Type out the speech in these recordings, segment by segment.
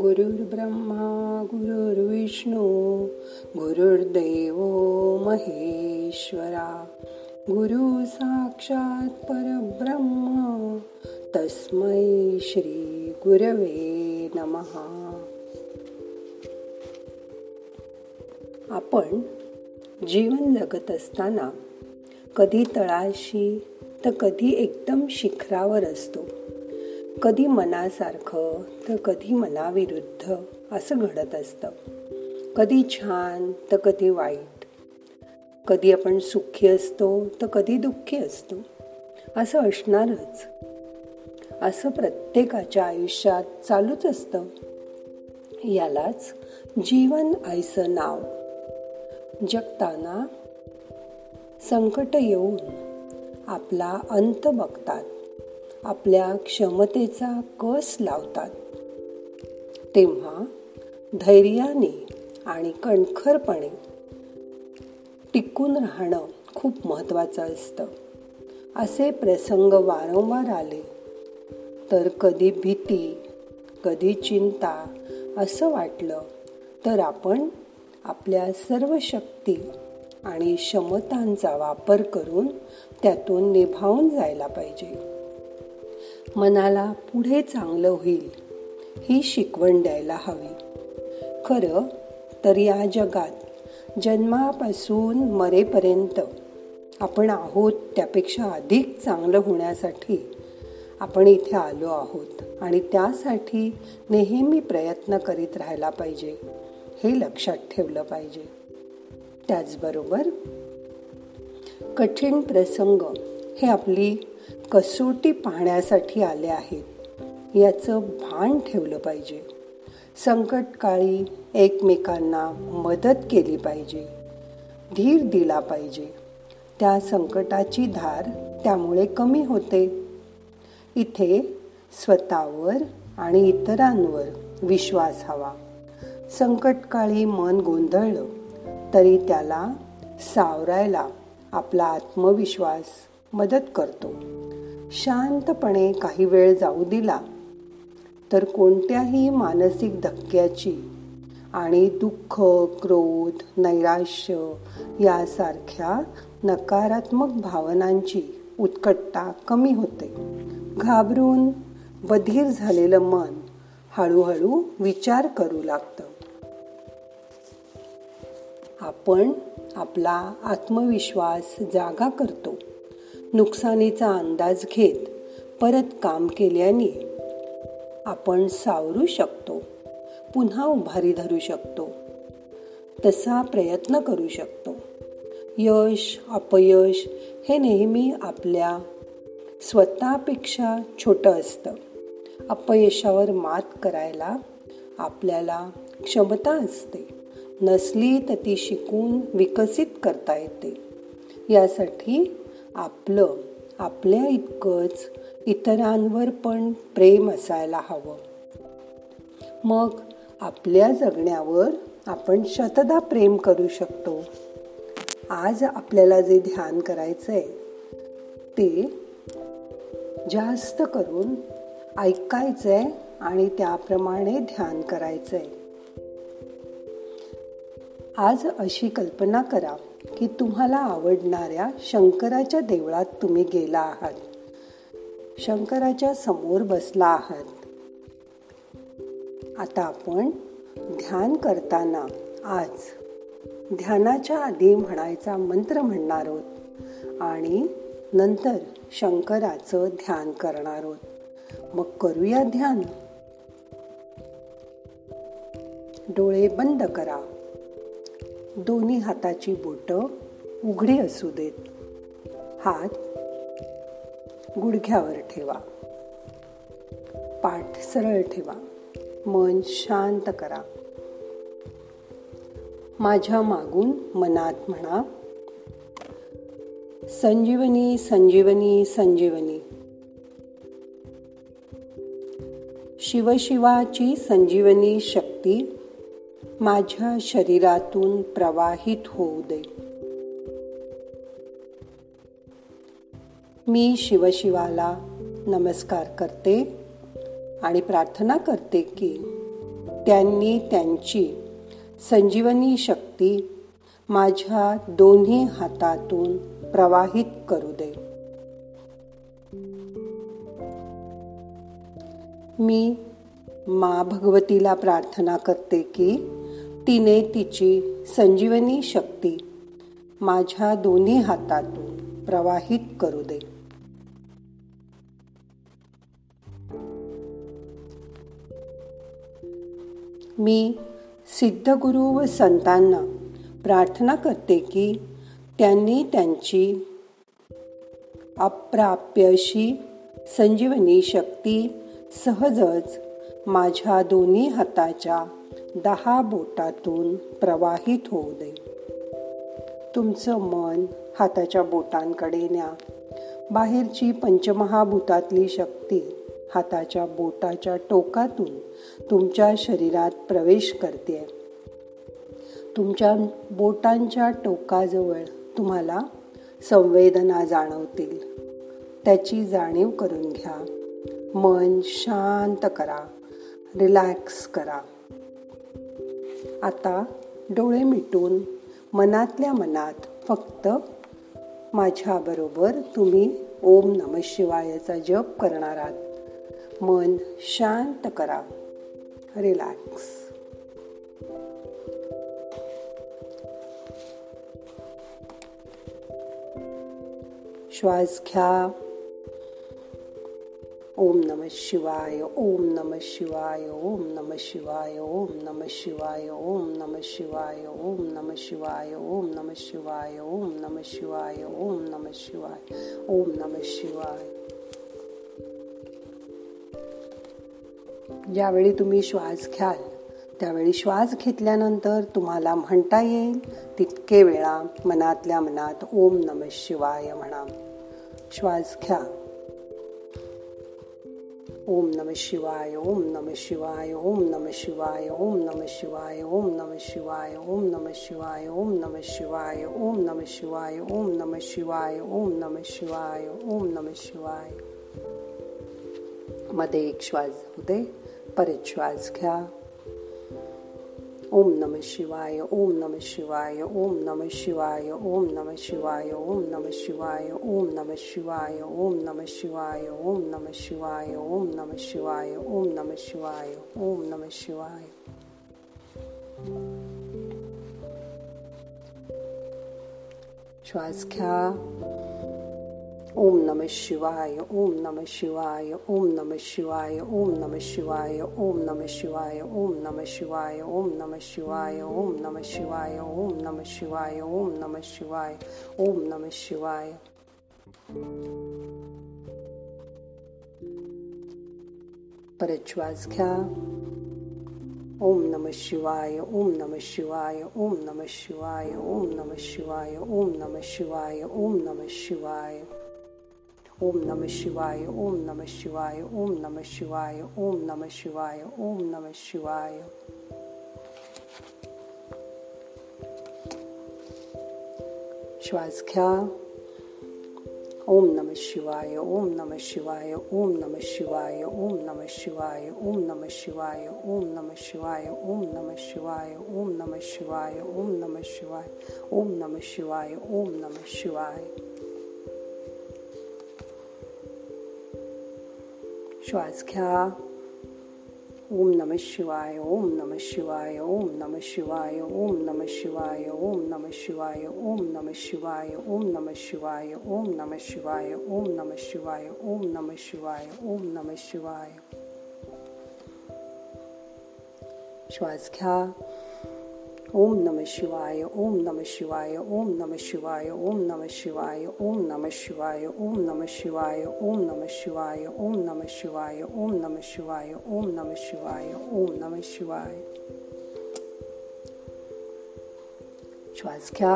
गुरुर्ब्रह्मा गुरुर्विष्णू गुरुर्देव महेश्वरा गुरु साक्षात परब्रह्म तस्मै श्री गुरवे नमहा आपण जीवन जगत असताना कधी तळाशी तर कधी एकदम शिखरावर असतो. कधी मनासारखं तर कधी मनाविरुद्ध असं घडत असतं. कधी छान तर कधी वाईट. कधी आपण सुखी असतो तर कधी दुःखी असतो. असं असणारच. असं प्रत्येकाच्या आयुष्यात चालूच असतं. यालाच जीवन आईचं नाव. जगताना संकट येऊन आपला अंत बघतात. आपल्या क्षमतेचा कस लावतात. तेव्हा धैर्याने आणि कणखरपणे टिकून राहणं खूप महत्त्वाचं असतं. असे प्रसंग वारंवार आले तर कधी भीती कधी चिंता असं वाटलं तर आपण आपल्या सर्व शक्ती आणि क्षमतांचा वापर करून त्यातून निभावून जायला पाहिजे. मनाला पुढे चांगलं होईल ही शिकवण द्यायला हवी. खरं तर या जगात जन्मापासून मरेपर्यंत आपण आहोत त्यापेक्षा अधिक चांगलं होण्यासाठी आपण इथे आलो आहोत आणि त्यासाठी नेहमी प्रयत्न करीत राहायला पाहिजे हे लक्षात ठेवलं पाहिजे. त्याचबरोबर कठीण प्रसंग हे आपली कसोटी पाहण्यासाठी आले आहेत. याचं भान ठेवलं पाहिजे. संकटकाळी एकमेकांना मदत केली पाहिजे. धीर दिला पाहिजे. त्या संकटाची धार त्यामुळे कमी होते. इथे स्वतःवर आणि इतरांवर विश्वास हवा. संकटकाळी मन गोंधळलं तरी त्याला सावरायला आपला आत्मविश्वास मदत करतो. शांतपणे काही वेळ जाऊ दिला तर कोणत्याही मानसिक धक्क्याची आणि दुःख क्रोध नैराश्य यासारख्या नकारात्मक भावनांची उत्कटता कमी होते. घाबरून बधीर झालेलं मन हळूहळू विचार करू लागतं. आपण आपला आत्मविश्वास जागा करतो. नुकसानीचा अंदाज घेत परत काम केल्याने आपण सावरू शकतो. पुन्हा उभारी धरू शकतो. तसा प्रयत्न करू शकतो. यश अपयश हे नेहमी आपल्या स्वतःपेक्षा छोटं असतं. अपयशावर मात करायला आपल्याला क्षमता असते. नसली तर ती शिकून विकसित करता येते. यासाठी आपलं आपल्या इतकंच इतरांवर पण प्रेम असायला हवं. मग आपल्या जगण्यावर आपण शतदा प्रेम करू शकतो. आज आपल्याला जे ध्यान करायचं आहे ते जास्त करून ऐकायचं आहे आणि त्याप्रमाणे ध्यान करायचं आहे आज अशी कल्पना करा की तुम्हाला आवडणाऱ्या शंकराच्या देवळात तुम्ही गेला आहात. शंकराच्या समोर बसला आहात. आता आपण ध्यान करताना आज ध्यानाच्या आधी म्हणायचा मंत्र म्हणणार आहोत आणि नंतर शंकराचं ध्यान करणार आहोत. मग करूया ध्यान. डोळे बंद करा. दोन्ही हाताची बोट उघडी असू देत. हात गुडघ्यावर ठेवा. पाठ सरळ ठेवा. मन शांत करा. माझ्या मागून मनात म्हणा संजीवनी संजीवनी संजीवनी. शिवशिवाची संजीवनी शक्ती माझ्या शरीरातून प्रवाहित होऊ दे. मी शिवशिवाला नमस्कार करते आणि प्रार्थना करते की त्यांनी त्यांची संजीवनी शक्ती माझ्या दोन्ही हातातून प्रवाहित करू दे. मी मा भगवतीला प्रार्थना करते की तिने तिची संजीवनी शक्ती माझ्या दोन्ही हातातून प्रवाहित करू दे. मी सिद्धगुरु व संतांना प्रार्थना करते की त्यांनी त्यांची अप्राप्यशी संजीवनी शक्ती सहजच माझ्या दोन्ही हाताच्या दहा बोटातून प्रवाहित होऊ दे. तुमचं मन हाताच्या बोटांकडे न्या. बाहेरची पंचमहाभूतातली शक्ती हाताच्या बोटाच्या टोकातून तुमच्या शरीरात प्रवेश करते. तुमच्या बोटांच्या टोकाजवळ तुम्हाला संवेदना जाणवतील. त्याची जाणीव करून घ्या. मन शांत करा. रिलॅक्स करा. आता डोळे मिटून मनातल्या मनात फक्त माझ्याबरोबर तुम्ही ओम नम शिवायचा जप करणार आहात. मन शांत करा. रिलॅक्स श्वास घ्या. ओम नम शिवाय ओम नम शिवाय ओम नम शिवाय ओम नम शिवाय ओम नम शिवाय ओम नम शिवाय ओम नम शिवाय ओम नम शिवाय ओम नम शिवाय ओम नम शिवाय ज्यावेळी तुम्ही श्वास घ्याल त्यावेळी श्वास घेतल्यानंतर तुम्हाला म्हणता येईल तितके वेळा मनातल्या मनात ओम नम शिवाय म्हणा श्वास घ्या ओम नम शिवाय ओम नम शिवाय ओम नम शिवाय ओम नम शिवाय ओम नम शिवाय ओम नम शिवाय ओम नम शिवाय ओम नम शिवाय ओम नम शिवाय ओम नम शिवाय ओम नम शिवायमध्ये एक श्वास होते परत श्वास घ्या Om Namah Shivaya, Om Namah Shivaya, Om Namah Shivaya, Om Namah Shivaya, Om Namah Shivaya, Om Namah Shivaya, Om Namah Shivaya, Om Namah Shivaya, Om Namah Shivaya, Om Namah Shivaya, Om Namah Shivaya. Schwarz ओम नम शिवाय ओम नम शिवाय ओम नम शिवाय ओम नम शिवाय ओम नम शिवाय ओम नम शिवाय ओम नम शिवाय ओम नम शिवाय ओम नम शिवाय ओम नम शिवाय ओम नम शिवाय परत श्वास घ्या ओम नम शिवाय ओम नम शिवाय ओम नम शिवाय ओम नम शिवाय ओम नम शिवाय ओम नम शिवाय ओम नम शिवाय ओम नम शिवाय ओम नम शिवाय ओम नम शिवाय ओम नम शिवाय श्वास घ्या ओम नम शिवाय ओम नम शिवाय ओम नम शिवाय ओम नम शिवाय ओम नम शिवाय ओम नम शिवाय ओम नम शिवाय ओम नम शिवाय ओम नम शिवाय ओम नम शिवाय ओम नम शिवाय श्वास घ्या ओम नम शिवाय ओम नम शिवाय ओम नम शिवाय ओम नम शिवाय ओम नम शिवाय ओम नम शिवाय ओम नम शिवाय ओम नम शिवाय ओम नम शिवाय ओम नम शिवाय ओम नम शिवाय श्वास घ्या ओम नम शिवाय ओम नम शिवाय ओम नम शिवाय ओम नम शिवाय ओम नम शिवाय ओम नम शिवाय ओम नम शिवाय ओम नम शिवाय ओम नम शिवाय ओम नम शिवाय ओम नम शिवाय श्वास घ्या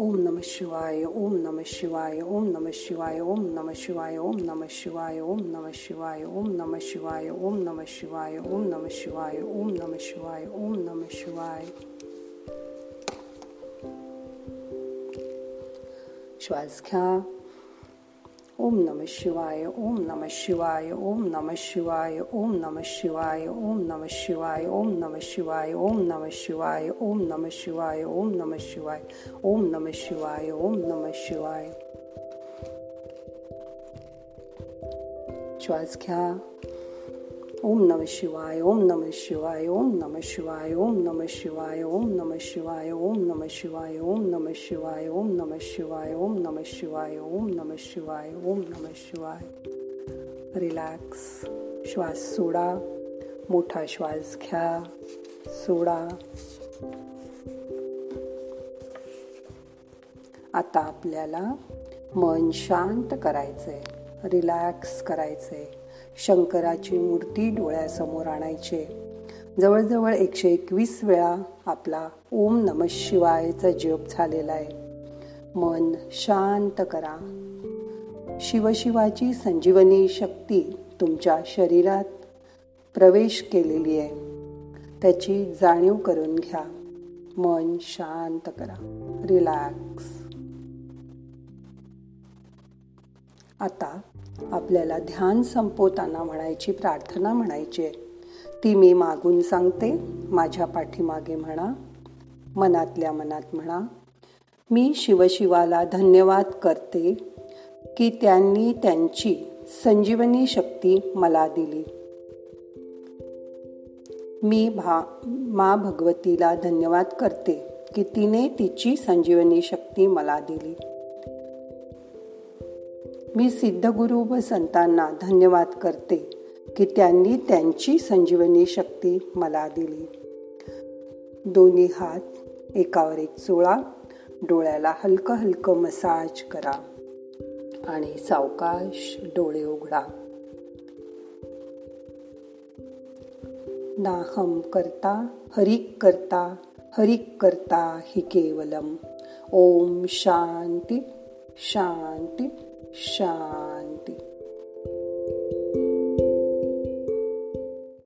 ओम नम शिवाय ओम नम शिवाय ओम नम शिवाय ओम नम शिवाय ओम नम शिवाय ओम नम शिवाय ओम नम शिवाय ओम नम शिवाय ओम नम शिवाय ओम नम शिवाय ओम नम शिवाय श्वास घ्या ओम नम शिवाय ओम नम शिवाय ओम नम शिवाय ओम नम शिवाय ओम नम शिवाय ओम नम शिवाय ओम नम शिवाय ओम नम शिवाय ओम नम शिवाय ओम नम शिवाय ओम नम शिवाय श्वास घ्या ओम नम शिवाय ओम नम शिवाय ओम नम शिवाय ओम नम शिवाय ओम नम शिवाय ओम नम शिवाय ओम नम शिवाय ओम नम शिवाय ओम नम शिवाय ओम नम शिवाय ओम नम शिवाय रिलॅक्स श्वास सोडा मोठा श्वास घ्या सोडा आता आपल्याला मन शांत करायचंय रिलॅक्स करायचंय शंकराची मूर्ती डोळ्यासमोर आणायचे. जवळजवळ एकशे एकवीस वेळा आपला ओम नम शिवायचा जप झालेला आहे. मन शांत करा. शिवशिवाची संजीवनी शक्ती तुमच्या शरीरात प्रवेश केलेली आहे. त्याची जाणीव करून घ्या. मन शांत करा. रिलॅक्स. आता आपल्याला ध्यान संपवताना म्हणायची प्रार्थना म्हणायची. ती मी मागून सांगते माझ्या पाठीमागे म्हणा मनातल्या मनात म्हणा. मी शिवशिवाला धन्यवाद करते की त्यांनी त्यांची संजीवनी शक्ती मला दिली. मी भा मा भगवतीला धन्यवाद करते की तिने तिची संजीवनी शक्ती मला दिली. मी सिद्धगुरु व संतांना धन्यवाद करते की त्यांनी त्यांची संजीवनी शक्ती मला दिली. दोन्ही हात एकावर एक चोळा डोळ्याला हलकं हलकं मसाज करा आणि सावकाश डोळे उघडा. नाहम करता हरिक करता हरिक करता हि केवलम. ओम शांती शांती. Shut.